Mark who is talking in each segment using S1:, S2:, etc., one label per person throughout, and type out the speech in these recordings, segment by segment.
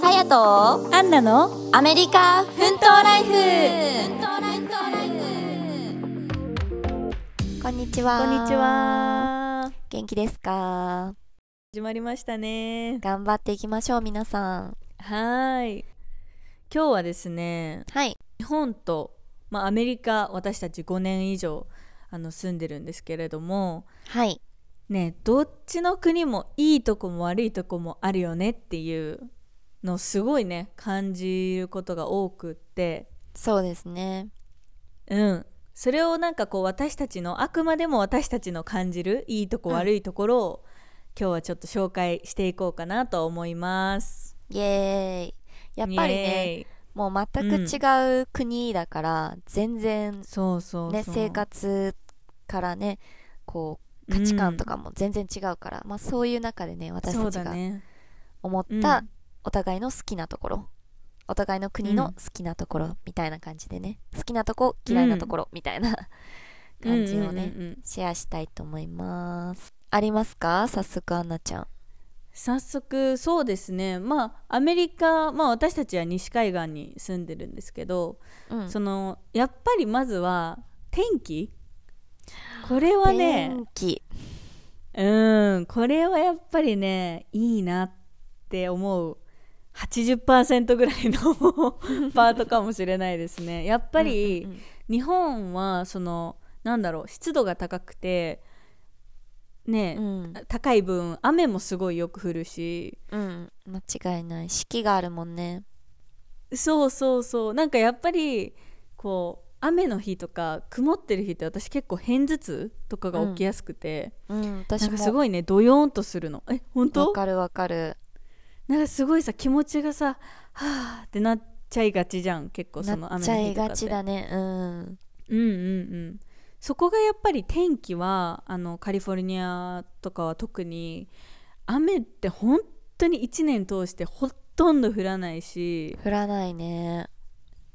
S1: さやと
S2: アンナの
S1: アメリカ奮闘ライフ。こんにちは。
S2: こんにちは。
S1: 元気ですか？
S2: 始まりましたね。
S1: 頑張っていきましょう皆さん。
S2: はい。今日はですね
S1: はい。
S2: 日本と、まあ、アメリカ私たち5年以上あの住んでるんですけれども
S1: はい。
S2: ねどっちの国もいいとこも悪いとこもあるよねっていうのをすごいね感じることが多くって。
S1: そうですね。
S2: うん。それをなんかこう私たちのあくまでも私たちの感じるいいとこ
S1: うん。
S2: 悪いところを、今日はちょっと紹介していこうかなと思います。
S1: イエーイ。やっぱりねもう全く違う国だから、全然
S2: ーイそうそう。
S1: ね生活からねこう価値観とかも全然違うから、まあそういう中でね私たちが思ったお互いの好きなところ、お互いの国の好きなところみたいな感じでね。好きなとこ嫌いなところみたいな感じをね、シェアしたいと思います。ありますか？早速アンナちゃん。
S2: 早速そうですね。まあアメリカまあ私たちは西海岸に住んでるんですけど、
S1: うん。
S2: そのやっぱりまずは天気？これはね
S1: 天気。
S2: うん。これはやっぱりねいいなって思う80%ぐらいのパートかもしれないですね。やっぱり
S1: うんうん。
S2: 日本はそのなんだろう湿度が高くてね、
S1: うん。
S2: 高い分雨もすごいよく降るし。
S1: うん、間違いない。四季があるもんね。
S2: そうそうそう。なんかやっぱりこう雨の日とか曇ってる日って私結構片頭痛とかが起きやすくて、
S1: うん。
S2: な
S1: 私も。
S2: んかすごいねドヨーンとするの。え本
S1: わ
S2: 当
S1: かるわかる
S2: なんかすごいさ気持ちがさはあってなっちゃいがちじゃん結構その
S1: なっ
S2: 雨
S1: ちゃいが
S2: の日とかって。
S1: ちだね。うん。
S2: うんうんうん。そこがやっぱり天気はあのカリフォルニアとかは特に雨って本当に1年通してほとんど降らないし。
S1: 降らないね。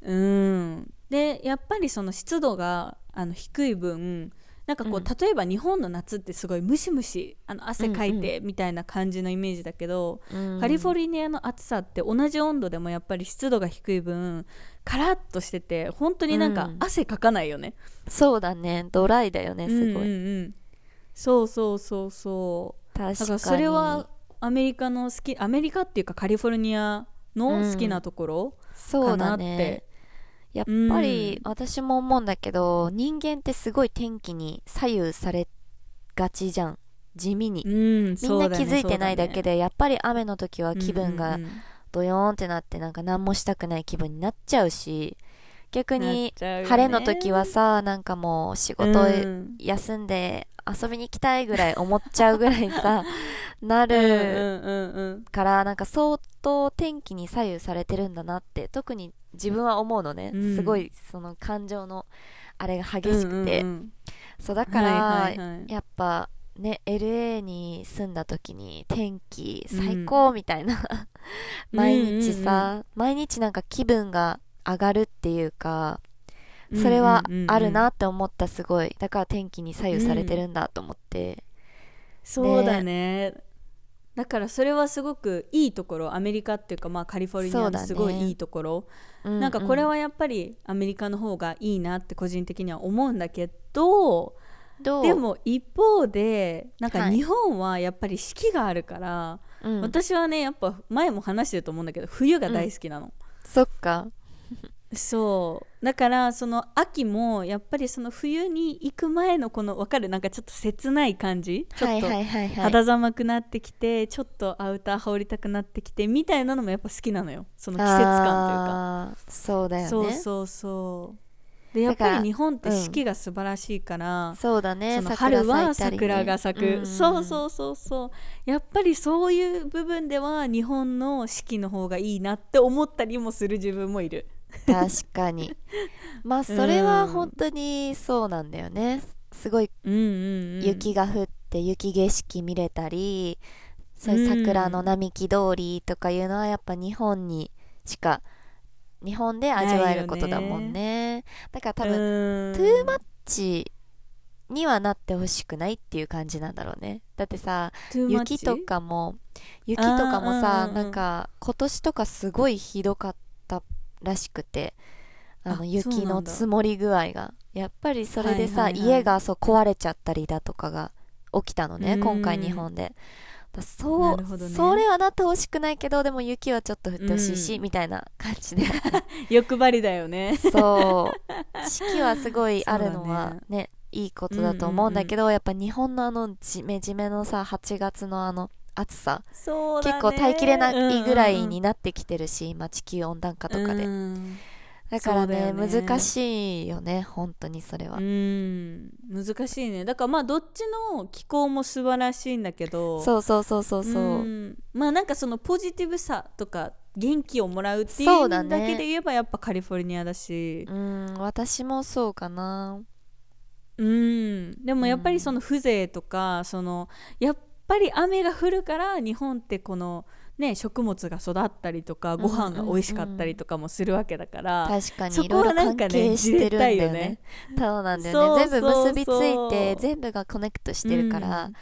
S2: うん。でやっぱりその湿度があの低い分なんかこう、
S1: うん。
S2: 例えば日本の夏ってすごいムシムシあの汗かいてみたいな感じのイメージだけど、
S1: うん。
S2: カリフォルニアの暑さって同じ温度でもやっぱり湿度が低い分カラッとしてて本当になんか
S1: うん。
S2: 汗かかないよね、
S1: そうだね。ドライだよねすごい、
S2: うんうんうん。そうそうそうそう。
S1: 確かに。
S2: だからそれはアメリカの好きアメリカっていうかカリフォルニアの好きなところ、
S1: そうだ
S2: かなっ
S1: ね。
S2: て
S1: やっぱり
S2: うん。
S1: 私も思うんだけど人間ってすごい天気に左右されがちじゃん。地味に、
S2: うん、
S1: みんな気づいてないだけ
S2: で
S1: でやっぱり雨の時は気分がドヨーンってなってなんか何もしたくない気分になっちゃうし逆に晴れの時はさなんかもう仕事
S2: うん。
S1: 休んで遊びに行きたいぐらい思っちゃうぐらいさ な
S2: うん
S1: る
S2: うんうんうん。
S1: からなんか相当天気に左右されてるんだなって特に自分は思うのね、
S2: うん。
S1: すごいその感情のあれが激しくて、
S2: うんうん
S1: そうだから、
S2: はいはいはい。
S1: やっぱね LA に住んだ時に天気最高みたいな、毎日さ、毎日なんか気分が上がるっていうか
S2: うん
S1: それは
S2: うんうん。うん
S1: あるなって思ったすごい。だから天気に左右されてるんだと思って、
S2: そうだね。だからそれはすごくいいところ。アメリカっていうかまあカリフォルニアのすごいいいところ、
S1: うう
S2: なんかこれはやっぱりアメリカの方がいいなって個人的には思うんだけどでも一方でなんか
S1: はい。
S2: 日本はやっぱり四季があるから、
S1: うん。
S2: 私はねやっぱ前も話してると思うんだけど冬が大好きなの、
S1: そっか
S2: そう。だからその秋もやっぱりその冬に行く前のこの分かるなんかちょっと切ない感じ？ちょ
S1: はい
S2: っと肌寒くなってきてちょっとアウター羽織りたくなってきてみたいなのもやっぱ好きなのよ。その季節感
S1: あーそうだ
S2: というか
S1: よね。
S2: そうそうそう。でやっぱり日本って
S1: うん
S2: 四季が素晴らしいから、
S1: そうだね
S2: その
S1: 桜
S2: 春は桜が咲く、
S1: ん。
S2: そうそうそうそう。やっぱりそういう部分では日本の四季の方がいいなって思ったりもする自分もいる
S1: 確かに。まあそれは本当にそうなんだよね。すごい雪が降って雪景色見れたり、そういう桜の並木通りとかいうのはやっぱ日本にしか日本で味わえることだもんね。だから多分、
S2: 分
S1: トゥーマッチにはなってほしくないっていう感じなんだろうね。だってさ？雪とかも雪とかもさなんか今年とかすごいひどかったらしくてあの雪の積もり具合が。やっぱりそれでさ、
S2: はいはいはい。
S1: 家がそう壊れちゃったりだとかが起きたのね
S2: うん。
S1: 今回日本で。だそう、
S2: ね。
S1: それはなってほしくないけどでも雪はちょっと降ってほしいし、
S2: うん。
S1: みたいな感じで。
S2: 欲張りだよね。
S1: そう。四季はすごいあるのは
S2: そうだ
S1: ねいいことだと思うんだけど、やっぱ日本のあのジメジメのさ8月のあの暑さ
S2: そうだね。
S1: 結構耐えきれないぐらいに
S2: な
S1: なってきてるし、今地球温暖化とかで、
S2: うん。
S1: だからね
S2: そうだよね。
S1: 難しいよね本当にそれは、
S2: うん。難しいね。だからまあどっちの気候も素晴らしいんだけど。
S1: そうそうそうそうそう、
S2: ん。まあなんかそのポジティブさとか元気をもらうってい
S1: そううだね。
S2: だけで言えばやっぱカリフォルニアだし。
S1: うん私もそうかな。
S2: うん。でもやっぱりその風情とかそのやっぱり雨が降るから日本ってこのね食物が育ったりとかご飯が美味しかったりとかもするわけだから、
S1: 確か
S2: そこ
S1: にいろいろ関
S2: はなんかね
S1: 係してるんだよね。そうなんだよね。全部結びついて全部がコネクトしてるから、
S2: うん。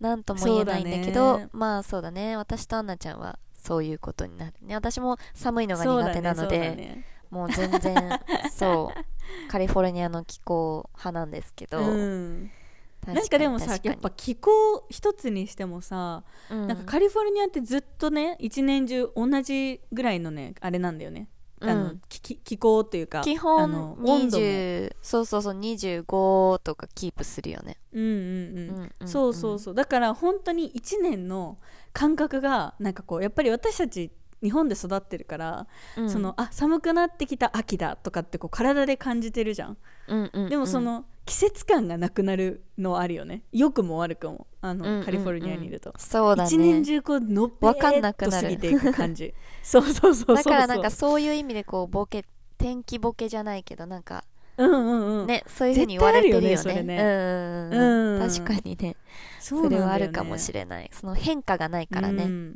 S1: なんとも言えないんだけど
S2: ね。
S1: まあそうだね。私とアンナちゃんはそういうことになるね。私も寒いのが苦手なので、もう全然そう。カリフォルニアの気候派なんですけど、
S2: うん。
S1: 確
S2: なんかでもさやっぱ気候一つにしてもさ、
S1: うん。
S2: なんかカリフォルニアってずっとね一年中同じぐらいのねあれなんだよね、あの
S1: うん。
S2: きき気候っていうか
S1: 基
S2: あ
S1: 本
S2: の温度も。
S1: 20そうそうそう25とかキープするよね、
S2: うんうんうん。
S1: うんうん
S2: そうそうそう。だから本当に1年の感覚がなんかこうやっぱり私たち日本で育ってるから、
S1: うん。
S2: そのあ寒くなってきた秋だとかってこう体で感じてるじゃん、
S1: うんうんうん。
S2: でもその季節感がなくなるのはあるよね。良くも悪くも。あの、
S1: うんうんうん。
S2: カリフォルニアにいると、
S1: そうだ
S2: 一年
S1: ね
S2: 中こうのっぺ
S1: わかんな
S2: ーっと
S1: くなる
S2: 過ぎていく感じ そうそうそう
S1: だからなんかそういう意味でこうボケ天気ボケじゃないけどなんか
S2: うんうんうん。
S1: ねそういうふうに言われてるよね。
S2: よね
S1: うんうんうん
S2: うん。
S1: 確かにね。
S2: そ
S1: それはある
S2: れ
S1: かもしれない。その変化がないからね、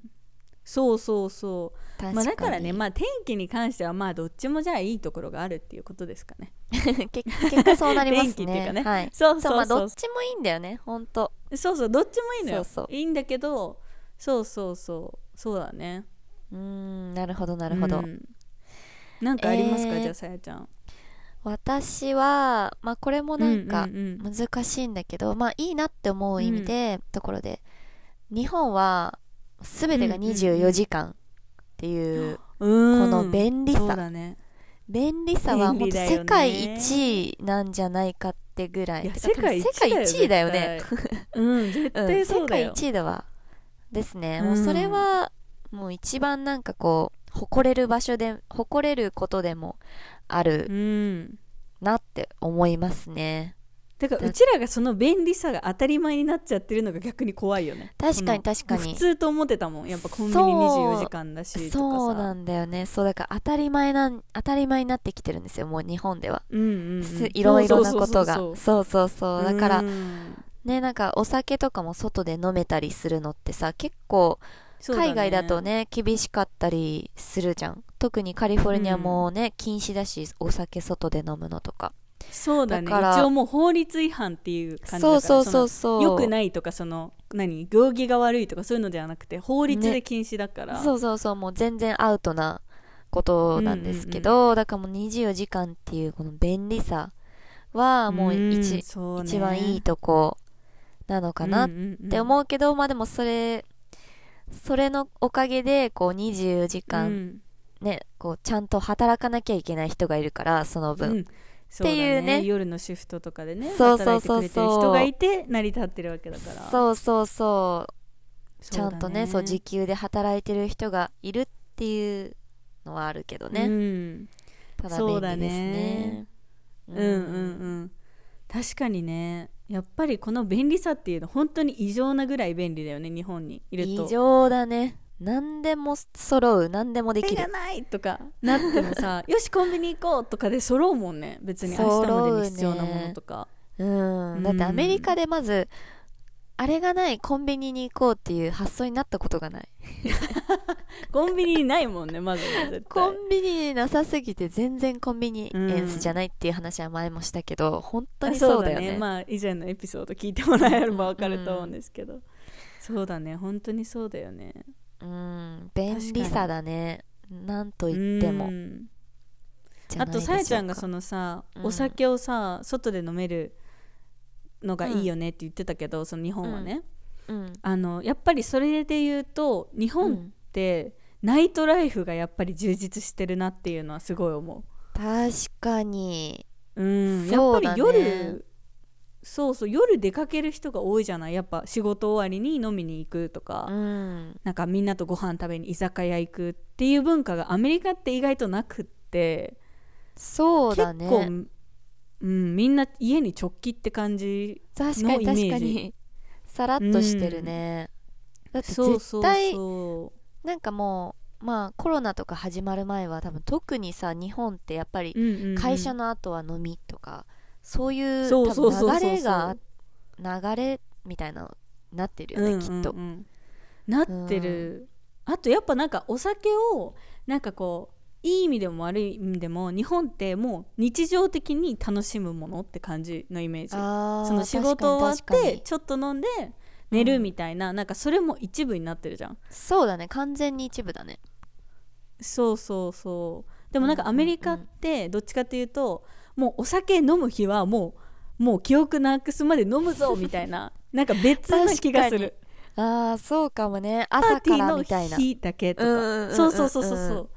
S2: そうそうそう。
S1: 確かに、
S2: まあだからねまあ天気に関してはまあどっちもじゃあいいところがあるっていうことですかね。
S1: 結結果そうなります
S2: 天気っていうかね。
S1: ねはい。
S2: そう
S1: そうまあ
S2: そうそう
S1: どっちもいいんだよね本当
S2: そうそうどっちもいいのよ。
S1: そうそう。
S2: いいんだけどそうそうそう。そうだね。
S1: うーんなるほどなるほど、
S2: うん。なんかありますか、
S1: えー
S2: じゃあさやちゃん。
S1: 私はまあこれもなんか
S2: うんうんうん。
S1: 難しいんだけど、まあいいなって思う意味で、ところで。日本は全てが
S2: うんうんうん。
S1: 24時間っていう、
S2: うん。
S1: この便利さ。
S2: そうだね。
S1: 便利さは本当
S2: 便利だよね
S1: 世界一位なんじゃないかってぐらい。
S2: いや
S1: てか
S2: 世界一
S1: 世界だよね、
S2: うん絶
S1: うん
S2: 対そうだ
S1: 世界
S2: よ、
S1: 一位だわ。ですね、
S2: うん。
S1: もうそれはもう一番なんかこう誇れる場所で誇れることでもある
S2: うん。
S1: なって思いますね
S2: だからうちらがその便利さが当たり前になっちゃってるのが逆に怖いよね。
S1: 確かに確かに。
S2: 普通と思ってたもんやっぱコンビニ
S1: そう。
S2: 24時間だしとかさ。
S1: そうなんだよね。そうだから当たり前なん当たり前になってきてるんですよもう日本では、
S2: うんうんうん。
S1: すいろいろなことが。
S2: そう
S1: そうそうだから
S2: うん。
S1: ねなんかお酒とかも外で飲めたりするのってさ結構海外だとね厳しかったりするじゃん。特にカリフォルニアもね、禁止だしお酒外で飲むのとか
S2: そうだね。
S1: だから
S2: 一応もう法律違反っていう感じだから
S1: そうそうそうそう。
S2: よくないとかその何行儀が悪いとかそういうのではなくて法律で禁止だから、
S1: そうそうそう。もう全然アウトなことなんですけど、だからもう24時間っていうこの便利さはもう一,、
S2: んそうね。
S1: 一番いいとこなのかなっ
S2: って
S1: て思うけど、まあでもそれそれのおかげでこう24時間ね、こうちゃんと働かなきゃいけない人がいるからその分、
S2: うん
S1: っていうね。
S2: 夜のシフトとかでね
S1: そうそう
S2: 働いて
S1: そう。そう
S2: くれてる人がいて成り立ってるわけだから。
S1: そうそうそう。ちゃんとねそう時給で働いてる人がいるっていうのはあるけどね、
S2: うん。
S1: ただ便利ですね。
S2: ねうんうん。うん。確かにね。やっぱりこの便利さっていうの本当に異常なぐらい便利だよね日本にいると。
S1: 異常だね何でも揃う何でもできる。
S2: いらないとかなってもさ よしコンビニ行こうとかで揃うもんね。別に明日までに必要なものとか、
S1: うん、
S2: うん。
S1: だってアメリカでまずあれがないコンビニに行こうっていう発想になったことがない。
S2: コンビニにないもんねまず
S1: コンビニなさすぎて全然コンビニエンスじゃないっていう話は前もしたけど、本当にそうだよね。
S2: まあ以前のエピソード聞いてもらえれば分かると思うんですけど、そうだね。本当にそうだよね
S1: うん。便利さだね。なんと言っても。
S2: うん。あとさやちゃんがそのさ、お酒をさ外で飲めるのがいいよねって言ってたけど、その日本はね、
S1: うん。
S2: あのやっぱりそれで言うと日本ってナイトライフがやっぱり充実してるなっていうのはすごい思
S1: 確かに。
S2: う、うん、やっぱり夜そうそう夜出かける人が多いじゃない？やっぱ仕事終わりに飲みに行くとか、
S1: うん。
S2: なんかみんなとご飯食べに居酒屋行くっていう文化がアメリカって意外となくって。
S1: そうだね。
S2: 結構、うん、みんな家に直帰って感じ
S1: 確かに
S2: のイメージ。
S1: 確かにさらっとしてるね、だって
S2: そうそう
S1: 絶対
S2: そ
S1: なんかもうまあコロナとか始まる前は多分特にさ日本ってやっぱり
S2: う、うんうんうん。
S1: 会社の後は飲みとか、そういう
S2: そう
S1: 多
S2: そうそう
S1: 流れが流れみたいなのになってるよね、きっと
S2: うんうん。うんなってる、あとやっぱなんかお酒をなんかこういい意味でも悪い意味でも日本ってもう日常的に楽しむものって感じのイメージ。その仕事終わってちょっと飲んで寝るみたいな、なんかそれも一部になってるじゃん。
S1: そうだね完全に一部だね。
S2: そうそうそう。でもなんかアメリカってどっちかっていうともうお酒飲む日はもうもう記憶なくすまで飲むぞみたいな なんか別な気がする。
S1: ああそうかもね。
S2: パー
S1: 朝か
S2: ティーの
S1: らみたいな
S2: 日だけと
S1: うんうんうんうん
S2: かそうそう。そうそうそう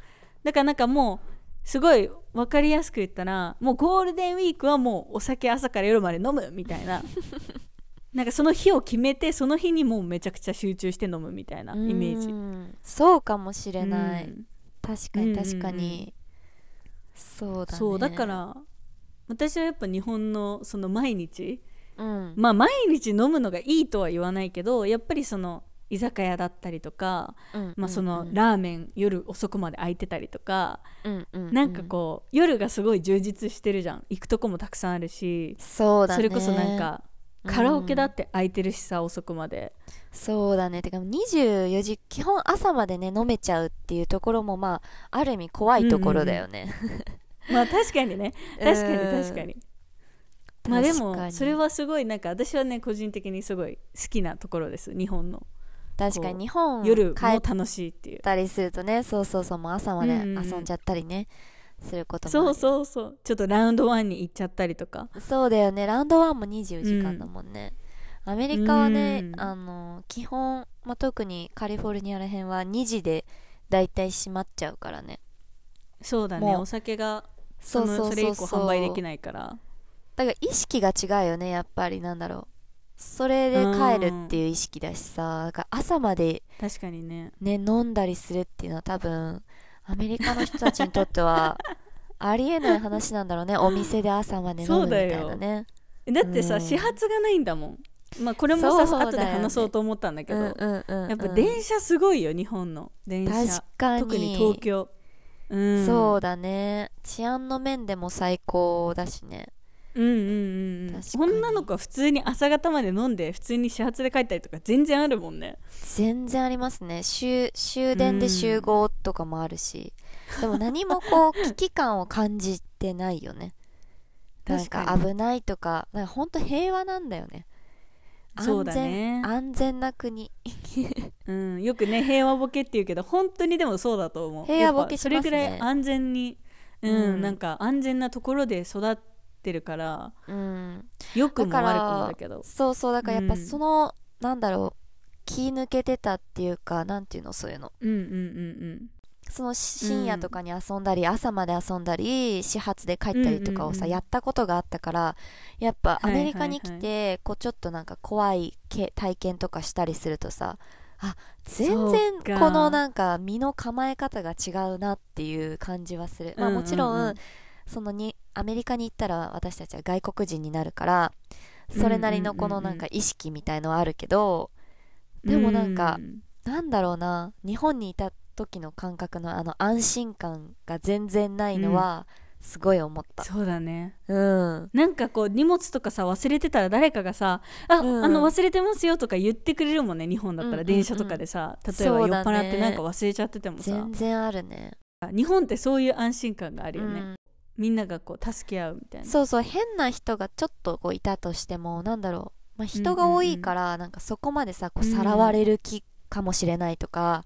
S2: だからなんかもうすごい分かりやすく言ったらもうゴールデンウィークはもうお酒朝から夜まで飲むみたいな。なんかその日を決めてその日にもうめちゃくちゃ集中して飲むみたいなイメージ。
S1: うんそうかもしれない、
S2: うん。
S1: 確かに確かに、そうだね。
S2: そうだから私はやっぱ日本のその毎日
S1: うん。
S2: まあ毎日飲むのがいいとは言わないけどやっぱりその居酒屋だったりとか、
S1: うん
S2: まあ、その
S1: うん
S2: ラーメン夜遅くまで空いてたりとか、
S1: うんうん
S2: なんかこう夜がすごい充実してるじゃん。行くとこもたくさんあるし
S1: そうだね。
S2: それこそなんかカラオケだって空いてるしさ、遅くまで。
S1: そうだね。てか24時基本朝までね飲めちゃうっていうところもまあある意味怖いところだよね、
S2: まあ確かにね。確かに
S1: うん
S2: 確かに。まあでもそれはすごいなんか私はね個人的にすごい好きなところです。日本の。
S1: 確かに日本
S2: 夜も楽しいっていう。
S1: たりするとねそうそうそうもう朝まで
S2: うんうんうん。
S1: 遊んじゃったりね、することも
S2: そう
S1: う
S2: そうそう。ちょっとラウンドワンに行っちゃったりとか。
S1: そうだよね。ラウンドワンも24時間だもんね、アメリカはね、
S2: うん。
S1: あの基本、まあ、特にカリフォルニアらへんは2時でだいたい閉まっちゃうからね。
S2: そうだね。お酒が
S1: そそう
S2: そうれ以降販売できないから。
S1: だから意識が違うよねやっぱりなんだろう。それで帰るっていう意識だしさ。だから朝まで
S2: 確かにね。
S1: ね飲んだりするっていうのは多分アメリカの人たちにとっては ありえない話なんだろうね。お店で朝まで飲むみたいなね。
S2: だってさ、
S1: うん。
S2: 始発がないんだもん。まあこれもさ、
S1: ね。
S2: 後で話そうと思ったんだけど、
S1: うんうんうんうん。
S2: やっぱ電車すごいよ日本の。電車。
S1: 確かに。
S2: 特に東京うん。
S1: そうだね。治安の面でも最高だしね。
S2: うんうんうん女の子は普通に朝方まで飲んで普通に始発で帰ったりとか全然あるもんね。
S1: 全然ありますね。終終電で集合とかもあるし、でも何もこう危機感を感じてないよね。なん
S2: 確か
S1: 危ないとかなんか本当平和なんだよね
S2: そうだね。
S1: 安全な国。
S2: うん、よくね平和ボケって言うけど本当にでもそうだと思う。
S1: 平和ボケしますね。
S2: それぐらい安全に、うん
S1: うん。
S2: なんか安全なところで育ってるから
S1: うん。
S2: 良くも
S1: だから
S2: 悪くもだけど。
S1: そうそうだからやっぱ
S2: うん。
S1: その、なんだろう気抜けてたっていうかなんていうのそういうの。
S2: うんうんうん
S1: その深夜とかに遊んだり、朝まで遊んだり始発で帰ったりとかをさ、
S2: うんうんうん。
S1: やったことがあったからやっぱア
S2: はいはいはい。
S1: メリカに来て、こうちょっとなんか怖いけ体験とかしたりするとさあ全然このなんか身の構え方が違うなっていう感じはする、まあ、もちろん,、
S2: うん。うんうん
S1: そのにアメリカに行ったら私たちは外国人になるからそれなりのこのなんか意識みたいのはあるけど、
S2: うん
S1: でもなんか
S2: うん。
S1: なんだろうな日本にいた時の感覚のあの安心感が全然ないのは、すごい思った。
S2: そうだね。
S1: うん。
S2: なんかこう荷物とかさ忘れてたら誰かがさ「あ、
S1: うん。
S2: あの忘れてますよ」とか言ってくれるもんね日本だった
S1: うんうんうん。
S2: ら電車とかでさ、例えば酔っ払ってなんか忘れちゃっててもさ、
S1: 全然あるね。
S2: 日本ってそういう安心感があるよね、
S1: うん。
S2: みんながこう助け合うみたいな。
S1: そうそう変な人がちょっとこういたとしてもなんだろう、まあ、人が多いからなんかそこまでさこう
S2: うん
S1: さらわれる気かもしれないとか、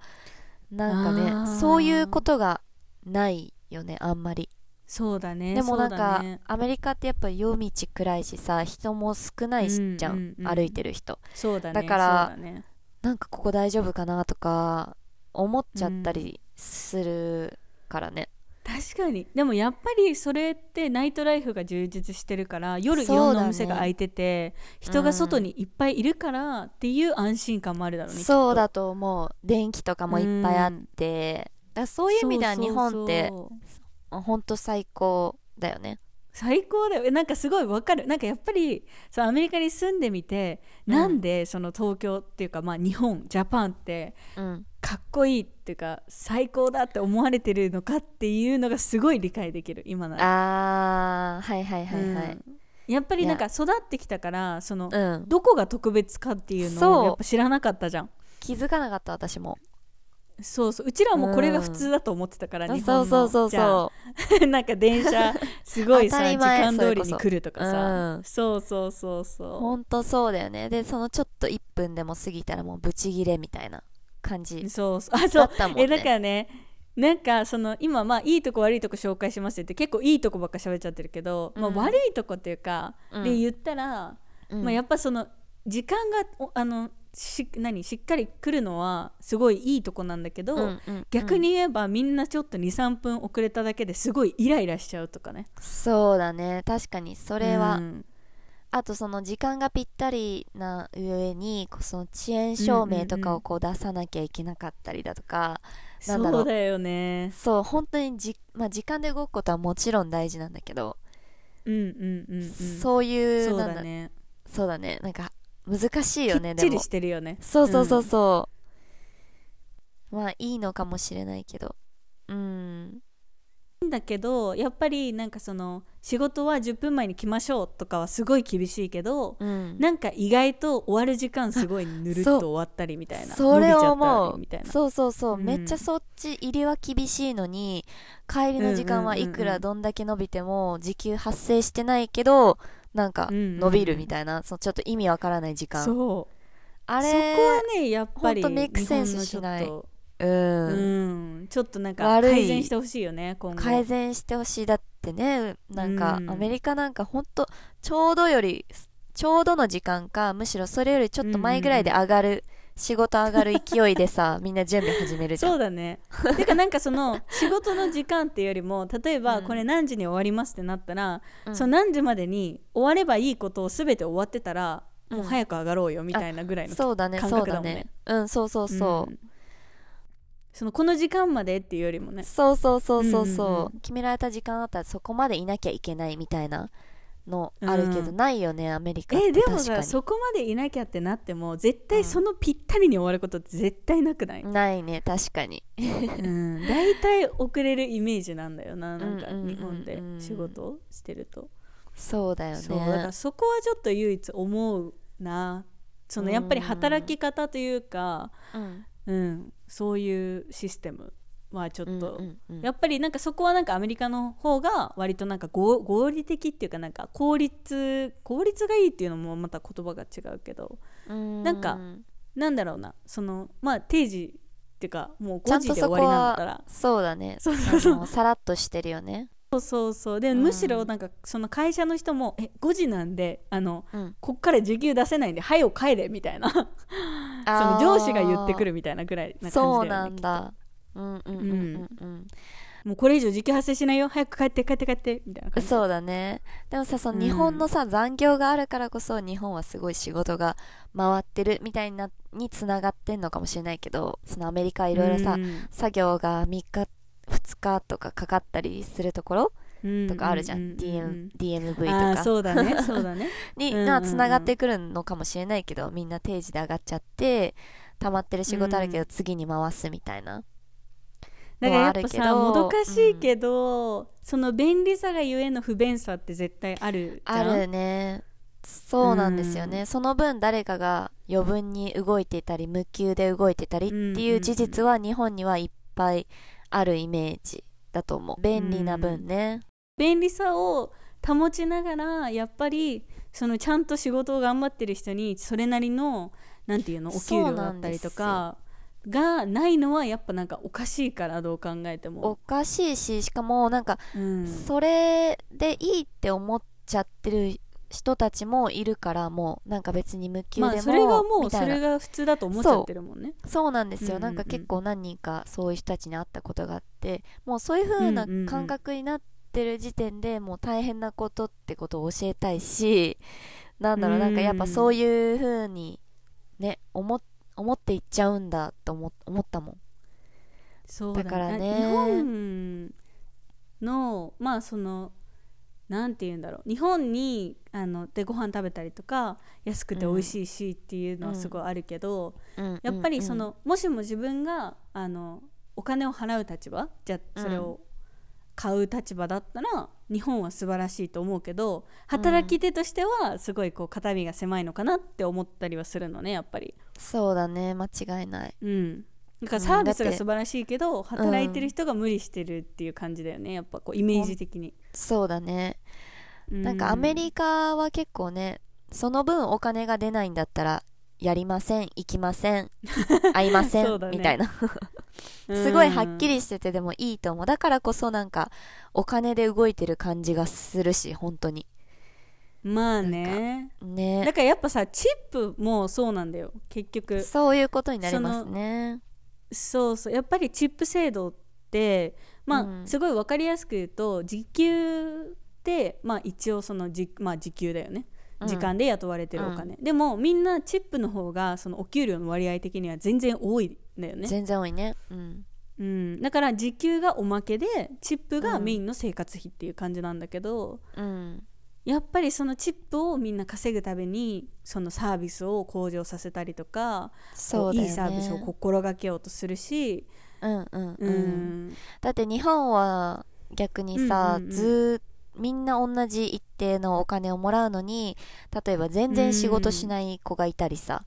S1: なんか
S2: あ
S1: ね
S2: ー。
S1: そういうことがないよねあんまり。
S2: そうだね
S1: でもなんか、
S2: だね。
S1: アメリカってやっぱ夜道暗いしさ人も少ないしじゃん、
S2: うんうんうん
S1: 歩いてる人。
S2: そうだね
S1: だから
S2: ね。
S1: なんかここ大丈夫かなとか思っちゃったりするからね、
S2: 確かに。でもやっぱりそれってナイトライフが充実してるから夜いろんなお店が開いてて、人が外にいっぱいいるからっていう安心感もあるだろうね
S1: そうだと思う。電気とかもいっぱいあって、だからそういう意味では日本ってほんと最高だよね
S2: 最高だよ。えなんかすごいわかる。なんかやっぱりそうアメリカに住んでみて、
S1: うん。
S2: なんでその東京っていうかまあ日本ジャパンって
S1: うん。
S2: かっこいいっていうか最高だって思われてるのかっていうのがすごい理解できる今なら。
S1: あーはいはいはいはい。
S2: うん。やっぱりなんか育ってきたからその、
S1: うん、
S2: どこが特別かっていうのをやっぱ知らなかったじゃん。
S1: 気づかなかった私も
S2: そうそう。うちらはもうこれが普通だと思ってたから、日
S1: そう
S2: 本の
S1: そうそう。そ
S2: なんか電車すごい
S1: 当
S2: さ時間通りに来るとかさ、
S1: うん。
S2: そうそうそう
S1: う
S2: そ
S1: ほんとそうだよね。でそのちょっと1分でも過ぎたらもうブチギレみたいな感じ
S2: うそうそう。あそう
S1: だったもんね。
S2: えだからねなんかその今まあいいとこ悪いとこ紹介しますって結構いいとこばっか喋っちゃってるけど、まあ、
S1: うん。
S2: 悪いとこっていうか、
S1: うん。
S2: で言ったら、
S1: うん。
S2: まあ、やっぱその時間がおあのし何しっかり来るのはすごいいいとこなんだけど、
S1: うんうんうん。
S2: 逆に言えばみんなちょっと23分遅れただけですごいイライラしちゃうとかね。
S1: そうだね。確かにそれは、
S2: うん。
S1: あとその時間がぴったりな上にその遅延証明とかをこう出さなきゃいけなかったりだとか、なんだろう。
S2: そうだよね。
S1: そう本当にじ、まあ、時間で動くことはもちろん大事なんだけど、
S2: うんうんうんうん。
S1: そういう
S2: そうだね。
S1: そうだね。なんか難しいよねでも。
S2: きっちりしてるよね。
S1: そうそうそうそう、まあいいのかもしれないけど。うん。
S2: だけどやっぱりなんかその仕事は10分前に来ましょうとかはすごい厳しいけど、
S1: うん。
S2: なんか意外と終わる時間すごいぬるっと終わったりみたいな。
S1: それを思う
S2: ったりみたいな。
S1: そうそうそう、
S2: うん。
S1: めっちゃそっち入りは厳しいのに帰りの時間はいくらどんだけ伸びても時給発生してないけどなんか
S2: うんうんうん
S1: 伸びるみたいな、そのちょっと意味わからない時間。
S2: そう。
S1: あれ
S2: そこはねやっぱり
S1: メイクセンスしない。うん、
S2: うん。ちょっとなんか改善してほしいよね今後。
S1: 改善してほしい。だってねなんか
S2: うん。
S1: アメリカなんかほんとちょうどよりちょうどの時間かむしろそれよりちょっと前ぐらいで上がる、仕事上がる勢いでさ みんな準備始めるじゃん。
S2: そうだね。てかなんかその仕事の時間っていうよりも例えば
S1: うん。
S2: これ何時に終わりますってなったら、
S1: うん。
S2: その何時までに終わればいいことを全て終わってたら、
S1: うん。
S2: もう早く上がろうよみたいなぐらいの
S1: そうだね
S2: 感
S1: そうだ
S2: ね。
S1: ねうんそうそうそう、
S2: ん。そのこの時間までっていうよりもね。
S1: そうそうそうそうそう,、
S2: うんうんうん。
S1: 決められた時間だったらそこまでいなきゃいけないみたいなのあるけど、
S2: うん。
S1: ないよねアメリカ。
S2: えでもさそこまでいなきゃってなっても絶対そのぴったりに終わることって絶対なくない、
S1: ないね確かに。
S2: うん、大体遅れるイメージなんだよななんか
S1: うんうんうん。うん
S2: 日本で仕事をしてると、
S1: そうだよね。
S2: そうだからそこはちょっと唯一思うな。そのやっぱり働き方というか、
S1: うん。
S2: うん、そういうシステムはちょっと、
S1: うんうんうん。
S2: やっぱりなんかそこはなんかアメリカの方が割となんか合合理的っていうかなんか効率効率がいいっていうのもまた言葉が違うけどなんかなんだろうなそのまあ定時っていうかもう5
S1: ちゃんと
S2: 時で終わりなんだったら。
S1: はそうだね。
S2: そうそうそう。
S1: さらっとしてるよね。
S2: そうそうそう。で、
S1: うん。
S2: むしろなんかその会社の人もえ5時なんであの
S1: うん。
S2: こっから時給出せないんで「はいよ帰れ」みたいな。その上司が言ってくるみたいなぐらいな感じだよね
S1: そうなんだうんうんうんうんうん
S2: もうこれ以上時給発生しないよ早く帰って帰って帰ってみたいな感じ
S1: そうだねでもさその
S2: うん
S1: 日本のさ、残業があるからこそ日本はすごい仕事が回ってるみたいなにつながってんのかもしれないけどそのアメリカはいろいろさ、
S2: うん。
S1: 作業が3日2日とかかかったりするところとかあるじゃん、
S2: ううう
S1: DM DMV とか。
S2: そうだね そうだね。
S1: に、
S2: うんうん
S1: つながってくるのかもしれないけどみんな定時で上がっちゃって溜まってる仕事あるけど次に回すみたいな、
S2: だからやっぱさもど。かしい
S1: ど、
S2: けど、その便利さがゆえの不便さって絶対ある
S1: あるね。そうなんですよね、
S2: うん。
S1: その分誰かが余分に動いていたり無給で動いてたりっていう事実は日本にはいっぱいあるイメージだと思う。便利な分ね、
S2: 便利さを保ちながらやっぱりそのちゃんと仕事を頑張ってる人にそれなりのなんていうのお給料だったりとかがないのはやっぱなんかおかしいからどう考えて
S1: お
S2: も、
S1: かしいししかもなんか
S2: うん、
S1: それでいいって思っちゃってる人たちもいるからもうなんか別に無給でも
S2: まあそれがもうそれが普通だと思っちゃってるもんね。
S1: そうなんですよ、
S2: うんうんうん。
S1: なんか結構何人かそういう人たちに会ったことがあってもうそういう風な感覚になってる時点でもう大変なことってことを教えたいしなんだろう
S2: うん
S1: なんかやっぱそういう風にね思思っていっちゃうんだと思思ったもん。
S2: そうだ,、
S1: だからね。
S2: 日本のまあそのなんて言うんだろう。日本にあのでご飯食べたりとか安くて美味しいしっていうのはすごいあるけど、
S1: うん。
S2: やっぱりそ
S1: うん
S2: の、もしも自分があのお金を払う立場？じゃあそれを買う立場だったら、日本は素晴らしいと思うけど働き手としてはすごいこう肩身が狭いのかなって思ったりはするのねやっぱり。
S1: そうだね間違いない。
S2: うん。だから
S1: うん。
S2: サービスが素晴らしいけど、働いてる人が無理してるっていう感じだよねやっぱこうイメージ的に、
S1: そうだね。
S2: う
S1: なんかアメリカは結構ねその分お金が出ないんだったらやりません行きません会いません、
S2: ね。
S1: みたいな。
S2: うん。
S1: すごいはっきりしててでもいいと思う。だからこそなんかお金で動いてる感じがするし本当に。
S2: まあね。だ
S1: ね。
S2: からやっぱさチップもそうなんだよ。結局。
S1: そういうことになりますね。
S2: そうそう。やっぱりチップ制度ってまあ、
S1: うん。
S2: すごい分かりやすく言うと時給ってまあ一応そのじ、まあ、時給だよね。
S1: うん
S2: 時間で雇われてるお金、でもみんなチップの方がそのお給料の割合的には全然多いんだよね、
S1: 全然多いね。うん。
S2: うん、だから時給がおまけでチップがメインの生活費っていう感じなんだけど、
S1: うん。
S2: やっぱりそのチップをみんな稼ぐためにそのサービスを向上させたりとか
S1: そうね。
S2: いいサービスを心がけようとするし、
S1: うんうんうん、
S2: うん。
S1: だって日本は逆にさ、
S2: うんうんうん。
S1: ずーみんな同じ一定のお金をもらうのに例えば全然仕事しない子がいたりさ、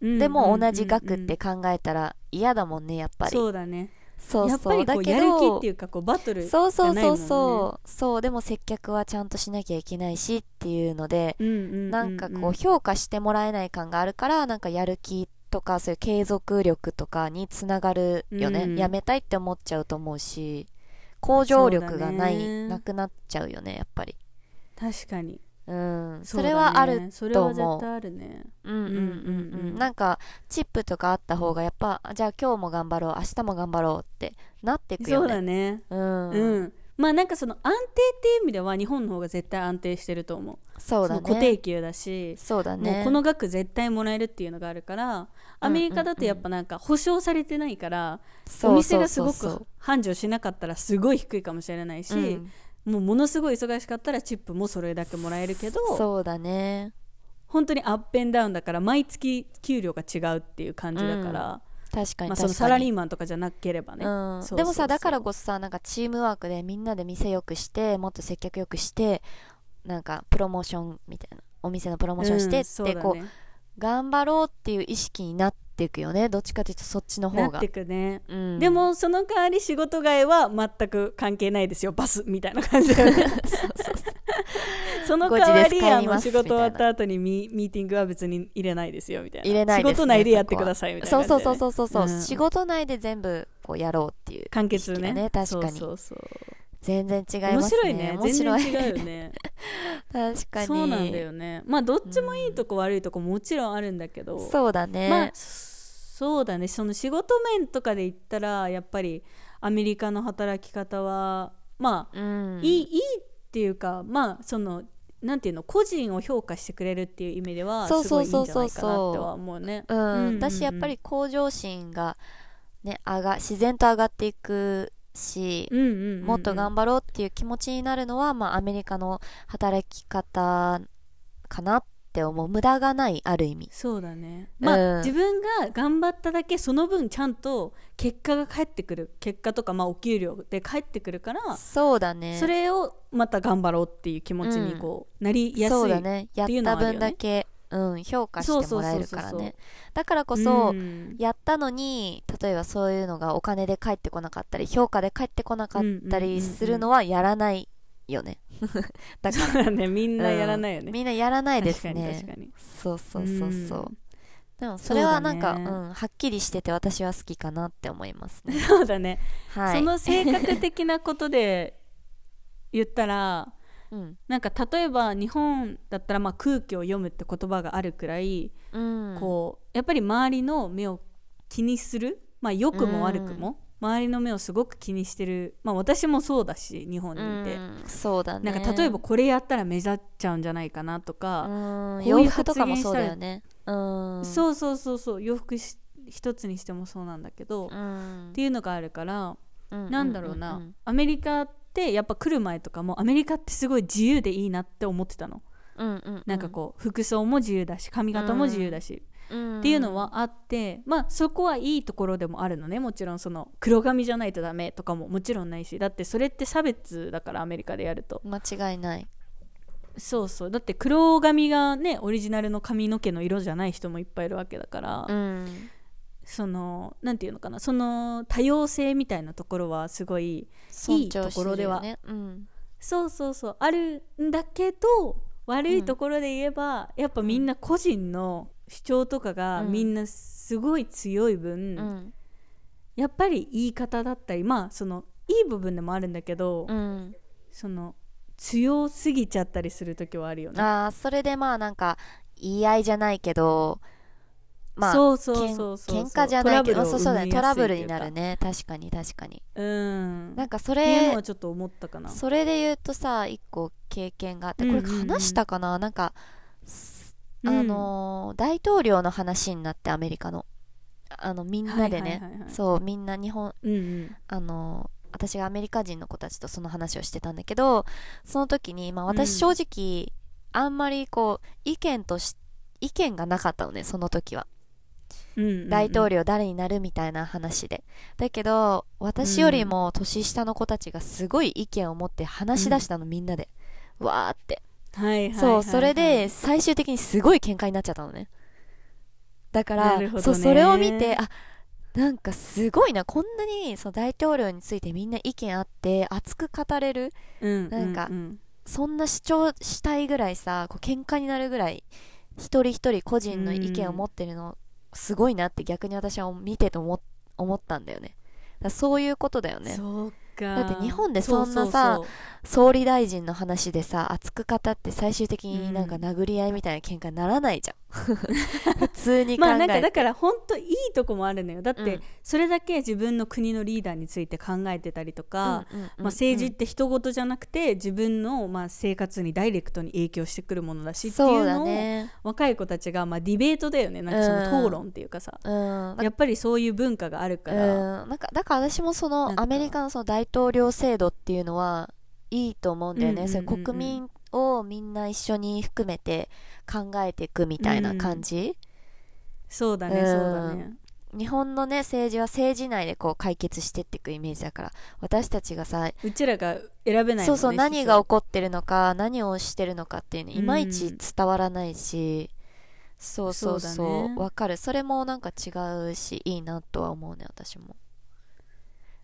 S1: でも同じ額って考えたら嫌だもんねやっぱり。
S2: そうだね。
S1: そう
S2: やっぱりこう
S1: そうだけど
S2: っていうかこうバトル
S1: そうそうそうそう。そうでも接客はちゃんとしなきゃいけないしっていうので、
S2: うんうんうんうん。
S1: なんかこう評価してもらえない感があるからなんかやる気とかそういう継続力とかにつながるよね、
S2: うん。
S1: やめたいって思っちゃうと思うし向上力がない、
S2: ね
S1: なくなっちゃうよねやっぱり。
S2: 確かに。
S1: うん。そ,、れはある
S2: それは絶
S1: 思う
S2: 対あるね。
S1: うんうんうん
S2: うん。
S1: なんかチップとかあった方がやっぱじゃあ今日も頑張ろう明日も頑張ろうってなってくよ
S2: そう
S1: ね
S2: だね。
S1: うん、
S2: うん。まあなんかその安定っていう意味では日本の方が絶対安定してると思う。
S1: そうだね。
S2: 固定給だし
S1: そうだね。
S2: もうこの額絶対もらえるっていうのがあるからアメリカだとやっぱなんか保証されてないから、お店がすごく繁盛しなかったらすごい低いかもしれないし、
S1: うん。
S2: もうものすごい忙しかったらチップもそれだけもらえるけど
S1: そうだね。
S2: 本当にアップダウンだから毎月給料が違うっていう感じだから、
S1: 確かに確かに、
S2: まあ、そのサラリーマンとかじゃなければね、
S1: うん、でもさだからこそさなんかチームワークでみんなで店よくしてもっと接客よくしてなんかプロモーションみたいなお店のプロモーションして
S2: うん
S1: って、こう
S2: そう
S1: 頑張ろうっていう意識になっていくよね。どっちかというとそっちの方が。
S2: なってくね、
S1: うん、
S2: でもその代わり仕事外は全く関係ないですよ。バスみたいな感じだよね。その代わ
S1: 5時です帰
S2: りあの仕事終わった後にミミーティングは別に入れないですよみたいな
S1: 入れないね、
S2: 仕事内でやってくださいみたいな。
S1: そうそうそうそう。そうそう、
S2: う。ん。
S1: 仕事内で全部こうやろうっていう
S2: 完結ね。
S1: 意識がね。確かに。
S2: そうそうそう
S1: 全然違います
S2: 面白い
S1: ね。
S2: ね
S1: 面白い。
S2: 全然違うよね。
S1: 確かに。
S2: そうなんだよね。まあどっちもいいとこ悪いとこもちろんあるんだけど、
S1: そうだね、
S2: まあそうだね。その仕事面とかで言ったらやっぱりアメリカの働き方はまあ、
S1: うん、
S2: いいいいっていうかまあそのなんていうの個人を評価してくれるっていう意味では
S1: そう
S2: すごいいいんじゃ
S1: そうそうそうそう
S2: ないかなっては思うね。
S1: うん。
S2: うんうんうん。
S1: だしやっぱり向上心がね上が自然と上がっていくし、
S2: うんうんうんうん。
S1: もっと頑張ろうっていう気持ちになるのは、まあ、アメリカの働き方かなっって思う。無駄がないある意味。
S2: そうだね。まあ、
S1: うん
S2: 自分が頑張っただけその分ちゃんと結果が返ってくる。結果とかまあお給料で返ってくるから
S1: そうだね。
S2: それをまた頑張ろうっていう気持ちにこう、なりやすい
S1: ねやっ
S2: っていうの
S1: た
S2: はあるよね。
S1: 分だけ、うん、評価してもらえるから
S2: そうそうそうそう
S1: ねだからこそ、
S2: ん。
S1: やったのに例えばそういうのがお金で返ってこなかったり評価で返ってこなかったりするのはやらないよね。だか
S2: そうだね。みんなやらないよね、
S1: らみんなやらないですね。
S2: 確かに
S1: そうそうそうそう
S2: う。ん。
S1: でもそれはなんかう、
S2: そうだね。
S1: ん、はっきりしてて私は好きかなって思いますね。
S2: そうだね、
S1: はい。
S2: その性格的なことで言ったら
S1: うん。
S2: なんか例えば日本だったらまあ空気を読むって言葉があるくらい、
S1: うん。
S2: こうやっぱり周りの目を気にするまあ良くも悪くも、周りの目をすごく気にしてるまあ私もそうだし日本にいて、
S1: うん。そうだね。
S2: なんか例えばこれやったら目立っちゃうんじゃないかなとか、
S1: うん。
S2: こういう
S1: 洋服とかもそう
S2: 発言したら
S1: だよねうん。
S2: そうそうそうそう洋服し一つにしてもそうなんだけど、っ
S1: うん。
S2: ていうのがあるから、
S1: うん
S2: なんだろうな、
S1: んん。
S2: アメリカってやっぱ来る前とかもアメリカってすごい自由でいいなって思ってたの、
S1: うんうんうん。
S2: なんかこう服装も自由だし髪型も自由だし、
S1: うん。
S2: っていうのはあってまあそこはいいところでもあるのね。もちろんその黒髪じゃないとダメとかももちろんないし。だってそれって差別だからアメリカでやると。
S1: 間違いない。
S2: そうそう。だって黒髪がねオリジナルの髪の毛の色じゃない人もいっぱいいるわけだから、
S1: うん
S2: そのなんていうのかなその多様性みたいなところはすごい
S1: 尊重してるよね
S2: ところでは。
S1: うん。
S2: そうそうそう。あるんだけど悪いところで言えば、やっぱみんな個人の主張とかが
S1: うん。
S2: みんなすごい強い分、
S1: うん。
S2: やっぱり言い方だったりまあそのいい部分でもあるんだけど、
S1: うん。
S2: その強すぎちゃったりする時はあるよね。
S1: あーそれでまあなんか言い合いじゃないけどまあ
S2: そうそうそうそう
S1: 喧嘩じゃないけど
S2: トラブルを
S1: そうそうだねトラブルになるね。確かに確かに。
S2: うん。
S1: なんかそれ
S2: はちょっと思ったかな。
S1: それで言うとさ一個経験があってこれ
S2: うんうん。うん
S1: 話したかな、なんかす
S2: うん。
S1: あのー大統領の話になってアメリカの。あのみんなでね、
S2: はいはいはいはい。
S1: そうみんな日本
S2: うんうん。
S1: あの私がアメリカ人の子たちとその話をしてたんだけどその時に、まあ、私正直、あんまりこう意見とし意見がなかったのねその時は。
S2: うんうんうん
S1: 大統領誰になるみたいな話で。だけど私よりも年下の子たちがすごい意見を持って話し出したの、みんなで。わーって。
S2: はいはいはいはい。
S1: そうそれで最終的にすごい喧嘩になっちゃったのね。だから、そうそれを見てあなんかすごいなこんなにその大統領についてみんな意見あって熱く語れる。
S2: うん
S1: なんか
S2: ううん
S1: そんな主張したいぐらいさこう喧嘩になるぐらい一人一人個人の意見を持ってるのすごいなって逆に私は見てて思思ったんだよね。だそういうことだよね。だって日本でそんなさ総理大臣の話でさ熱く語って最終的になんか殴り合いみたいな喧嘩にならないじゃん普通に考えて、
S2: まあなんかだから本当いいとこもあるのよ。だって
S1: うん。
S2: それだけ自分の国のリーダーについて考えてたりとか、まあ、政治って人事じゃなくて自分のまあ生活にダイレクトに影響してくるものだしってい
S1: そう
S2: のを
S1: ね。
S2: 若い子たちがまあディベートだよね。なんかその討論っていうかさ、
S1: うん。
S2: やっぱりそういう文化があるから、
S1: うん、なんかだから私もそのアメリカのその大統領制度っていうのはいいと思うんだよね、それ国民をみんな一緒に含めて考えていくみたいな感じ、
S2: そうだね
S1: うん。
S2: そうだね。
S1: 日本のね政治は政治内でこう解決してっていくイメージだから私たちがさ
S2: うちらが選べないね
S1: そうそう何が起こってるのか何をしてるのかっていうのいまいち伝わらないし、そうそうそう
S2: そうだね。
S1: わかる。それもなんか違うしいいなとは思うね私も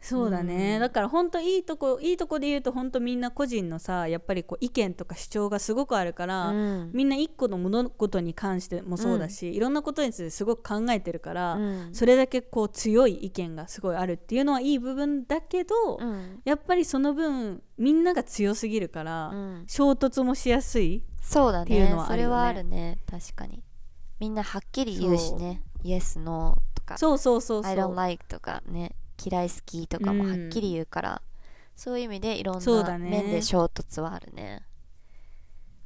S2: そうだね、
S1: うん。
S2: だから本当いいとこいいとこで言うと本当みんな個人のさやっぱりこう意見とか主張がすごくあるから、
S1: うん。
S2: みんな一個の物事に関してもそうだし、いろんなことについてすごく考えてるから、
S1: うん。
S2: それだけこう強い意見がすごいあるっていうのはいい部分だけど、
S1: うん。
S2: やっぱりその分みんなが強すぎるから、
S1: うん。
S2: 衝突もしやすい
S1: そうだ
S2: っていう
S1: ね
S2: のはあるよね。
S1: それはあるね。確かに。みんなはっきり言うしね。Yes, No とか。
S2: そうそうそうそう。
S1: I don't like とかね嫌い好きとかもはっきり言うから、そういう意味でいろんな面で衝突はあるね。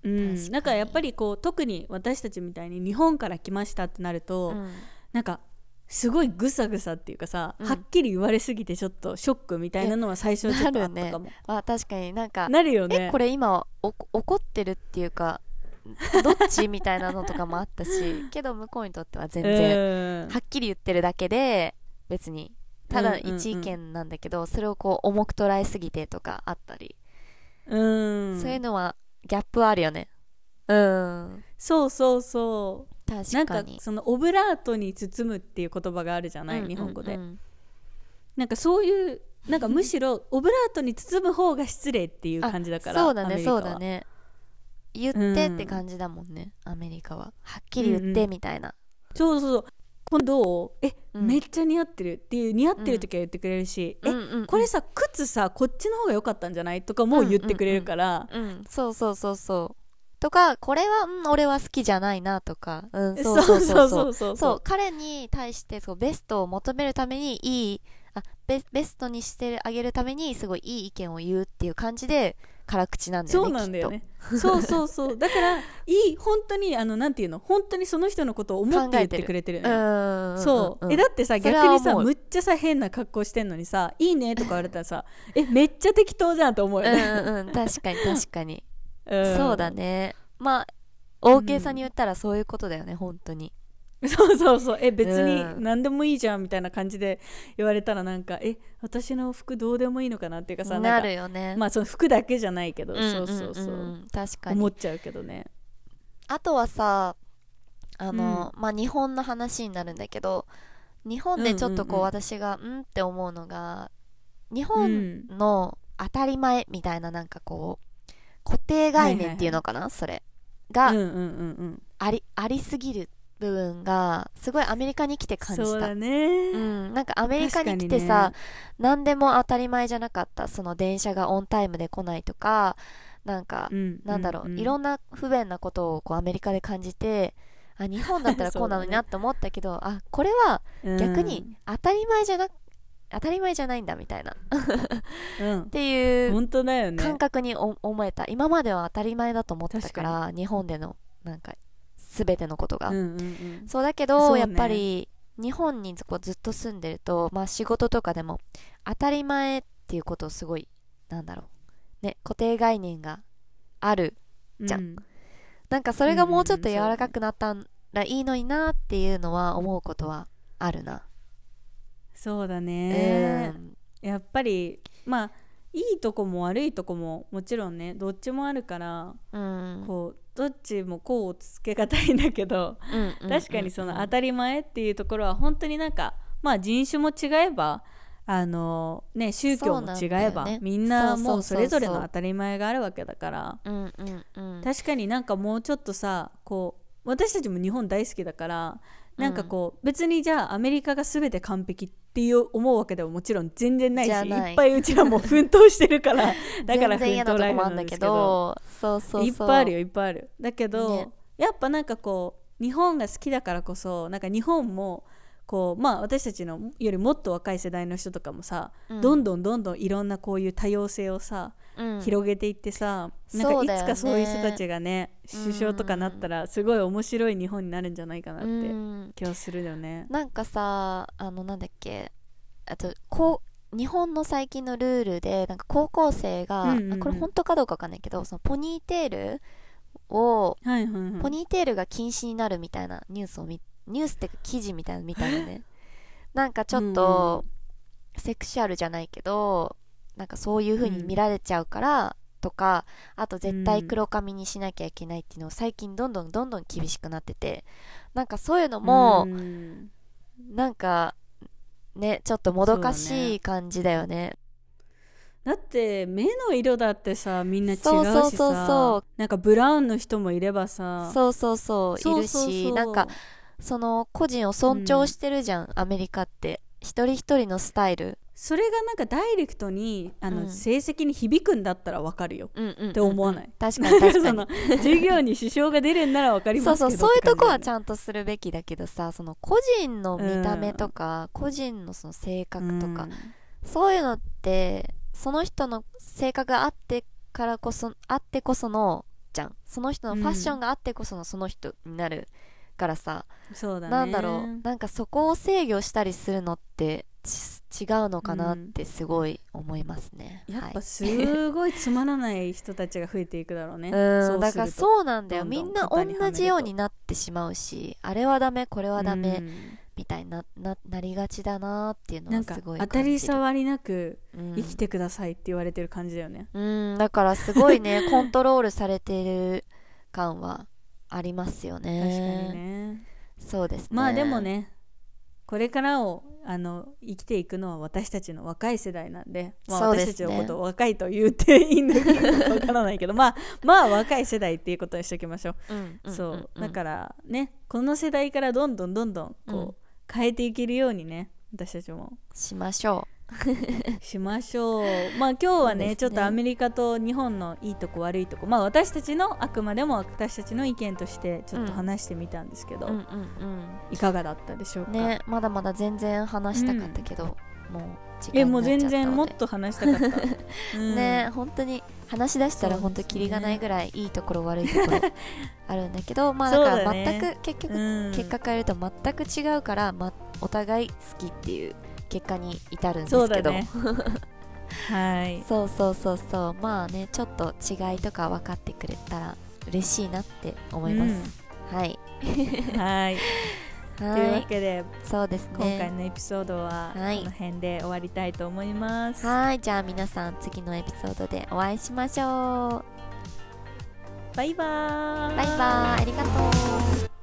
S2: うん。
S1: 確かに。
S2: だからやっぱりこう特に私たちみたいに日本から来ましたってなると、
S1: うん。
S2: なんかすごいぐさぐさっていうかさ、
S1: うん。
S2: はっきり言われすぎてちょっとショックみたいなのは最初ちょっとあったかも。
S1: あ確かになんか
S2: なるよね。
S1: えこれ今お怒ってるっていうかどっちみたいなのとかもあったしけど向こうにとっては全然
S2: 然
S1: はっきり言ってるだけで別にただ
S2: うんうんうん。
S1: 一意見なんだけど、それをこう重く捉えすぎてとかあったり、
S2: うん。
S1: そういうのはギャップあるよね。うん。
S2: そうそうそう。なんか
S1: 確かに
S2: そのオブラートに包むっていう言葉があるじゃない、
S1: うん
S2: 日本語で、
S1: うんうん
S2: なんかそういうなんかむしろオブラートに包む方が失礼っていう感じだから
S1: そうだねそうだね。言ってって感じだもんね、アメリカは。はっきり言っ
S2: うんうん。
S1: てみたいな、
S2: そうそうそう今度どうえ、
S1: うん。
S2: めっちゃ似合ってるっていう似合ってる時は言ってくれるし、え
S1: うんうんうん。
S2: これさ靴さこっちの方が良かったんじゃないとかも言ってくれるから、
S1: うんそうそうそうそうとかこれは、うん、俺は好きじゃないなとか、うん、
S2: そ
S1: そうう
S2: そ
S1: う。うそうう
S2: そう。
S1: そう彼に対してそうベストを求めるためにいいあベベストにしてあげるためにすごいいい意見を言うっていう感じで辛口なんだよね
S2: そうなんだよね。そうそうそう。だからいい本当にああのなんていうの本当にその人のことを思って言ってくれてるそう、
S1: んん
S2: えだってさ逆にさむっちゃさ変な格好してんのにさ「いいね」とか言われたらさ「えめっちゃ適当じゃん」と思うよね、
S1: うんうんうん。確かに確かに、
S2: うん。
S1: そうだね。まあ大げさに言ったらそういうことだよね本当に
S2: そうそうそう。え別に
S1: うん。
S2: 何でもいいじゃんみたいな感じで言われたらなんかえ私の服どうでもいいのかなっていうかさ
S1: なるよね。
S2: まあその服だけじゃないけど、
S1: うんうん
S2: そうそうそう、
S1: んん確かに。
S2: 思っちゃうけどね。
S1: あとはさあの、まあ日本の話になるんだけど日本でちょっとこう、
S2: うんうんうん。
S1: 私がうんって思うのが日
S2: う
S1: 本
S2: ん
S1: の当たり前みたいななんかこう固定概念っていうのかな、それ。が
S2: うんうんうんうん。
S1: ありありすぎる部分がすごいアメリカに来て感じた。
S2: そうだね、
S1: うん、なんかアメリカに来てさ、何でも当たり前じゃなかったその電車がオンタイムで来ないとかなんか、
S2: うん
S1: なんだろう、いろ
S2: ん
S1: んな不便なことをこうアメリカで感じてあ日本だったら こうなのになって思ったけど、あこれは逆に当たり前じゃな当たり前じゃないんだみたいな。っ
S2: うん、
S1: ていう
S2: 本当だよね。
S1: 感覚にお思えた。今までは当たり前だと思ってたか
S2: 確
S1: ら日本でのなんか全てのことが、
S2: うんうんうん。
S1: そうだけど、
S2: ね。
S1: やっぱり日本にこうずっと住んでると、まあ、仕事とかでも当たり前っていうことをすごいなんだろう。ね固定概念があるじゃん。
S2: うん。
S1: なんかそれがもうちょっと
S2: うん
S1: 柔らかくなったらいいのになっていうのは思うことはあるな、
S2: そうだ
S1: う
S2: ね、
S1: ん。
S2: やっぱりまあいいとこも悪いとこももちろんねどっちもあるから
S1: うん。
S2: こうどっちもこうつけがたいんだけど
S1: うん
S2: 確かにその当
S1: あ
S2: たり前っていうところは本当になんかまあ人種も違えばあのね宗教も違えば、
S1: ね。
S2: みんなもうそれぞれの当たり前があるわけだから。確かになんかもうちょっとさこう私たちも日本大好きだからなんかこう、別にじゃあアメリカが全て完璧っていう思うわけでももちろん全然ないし
S1: い。
S2: いっぱいうちらも奮闘してるから だから奮闘ライフなんです
S1: んだけ
S2: けど。
S1: どそうそうそう。
S2: いっぱいあるよいっぱいあるだけど、
S1: ね。
S2: やっぱなんかこう日本が好きだからこそなんか日本もこうまあ私たちのよりもっと若い世代の人とかもさ、
S1: うん。
S2: どんどんどんどんいろんなこういう多様性をさ、
S1: うん
S2: 広げていってさなんかいつかそういう人たちがね
S1: うん。
S2: 首相とかなったらすごい面白い日本になるんじゃないかなっ
S1: う
S2: て
S1: ん。
S2: 気はするよね。
S1: なんかさあのなんだっけあとこう日本の最近のルールでなんか高校生が、
S2: うんうんうん。
S1: あこれ本当かどうかわかんないけどそのポニーテールを、
S2: はいはいはい。
S1: ポニーテールが禁止になるみたいなニュースを見ニュースっていうか記事みたいなの見たのね。なんかちょっと、セクシュアルじゃないけどなんかそういう風に見られちゃうから、とかあと絶対黒髪にしなきゃいけないっていうのを最近どんどんどんどん厳しくなっててなんかそういうのも、
S2: うん。
S1: なんかねちょっともどかしい感じだよね。
S2: だって目の色だってさみんな違うしさ
S1: そうそうそう
S2: なんかブラウンの人もいればさ
S1: そうそうそう。いるしなんかその個人を尊重してるじゃん、アメリカって一人一人のスタイル。
S2: それがなんかダイレクトにあの、
S1: うん。
S2: 成績に響くんだったらわかるよ。って思わない。
S1: 確かに確か
S2: そ
S1: に
S2: の授業に支障が出るんならわかり
S1: そう
S2: ますけど。
S1: そうそういうとこはち
S2: ゃ
S1: ゃんとするべきだけどさその個人の見た目とか、個人のその性格とか、そういうのってその人の性格があってからこそあってこそのじゃん。その人のファッションがあってこそのその人になるからさ、
S2: そうだね。
S1: なんだろうなんかそこを制御したりするのってち違うのかなってすごい思いますね、はい
S2: やっぱすごいつまらない人たちが増えていくだろうね。
S1: うんだから
S2: う
S1: そうなんだよ。みんな同じようになってしまうしあれはダメこれはダメ、
S2: うん。
S1: みたいになななりがちだなっていうのはすごい
S2: 当たり障りなく
S1: うん。
S2: 生きてくださいって言われてる感じだよね、
S1: うんだからすごいね コントロールされてる感はありますよ
S2: 確か
S1: ね
S2: にね。
S1: そうですね。
S2: まあでもねこれからをあの生きていくのは私たちの若い世代なんで、まあ、私たちのことを若いと言っていいのかわからないけど まあまあ若い世代っていうことにしておきましょう、
S1: うんうん
S2: そう、だからねこの世代からどんどんどんどんこう、
S1: うん。
S2: 変えていけるようにね私たちも
S1: しましょ
S2: しましょう。まあ今日はね
S1: ね。
S2: ちょっとアメリカと日本のいいとこ悪いとこ。まあ私たちのあくまでも私たちの意見としてちょっと話してみたんですけど、
S1: ううんうん。
S2: いかがだったでしょうか、
S1: うんねまだまだ全然話したかったけど、もう時間
S2: えもう全然もっと話したかった、うん。
S1: ね本当に話し出したら本当キリがないぐらいいいところ悪いところあるんだけど まあだから全く結局
S2: うん。
S1: 結果変えると全く違うから、ま、お互い好きっていう結果に至るんですけど。
S2: はい。
S1: そうそうそうそう。まあねちょっと違いとか分かってくれたら嬉しいなって思います、はい。
S2: はい。という
S1: はい
S2: わけで
S1: そうです
S2: 今回
S1: ね
S2: のエピソードはこ
S1: はい。
S2: の辺で終わりたいと思います、
S1: はい。じゃあ皆さん次のエピソードでお会いしましょう。
S2: バイバーイ。
S1: バイバイ。ありがとう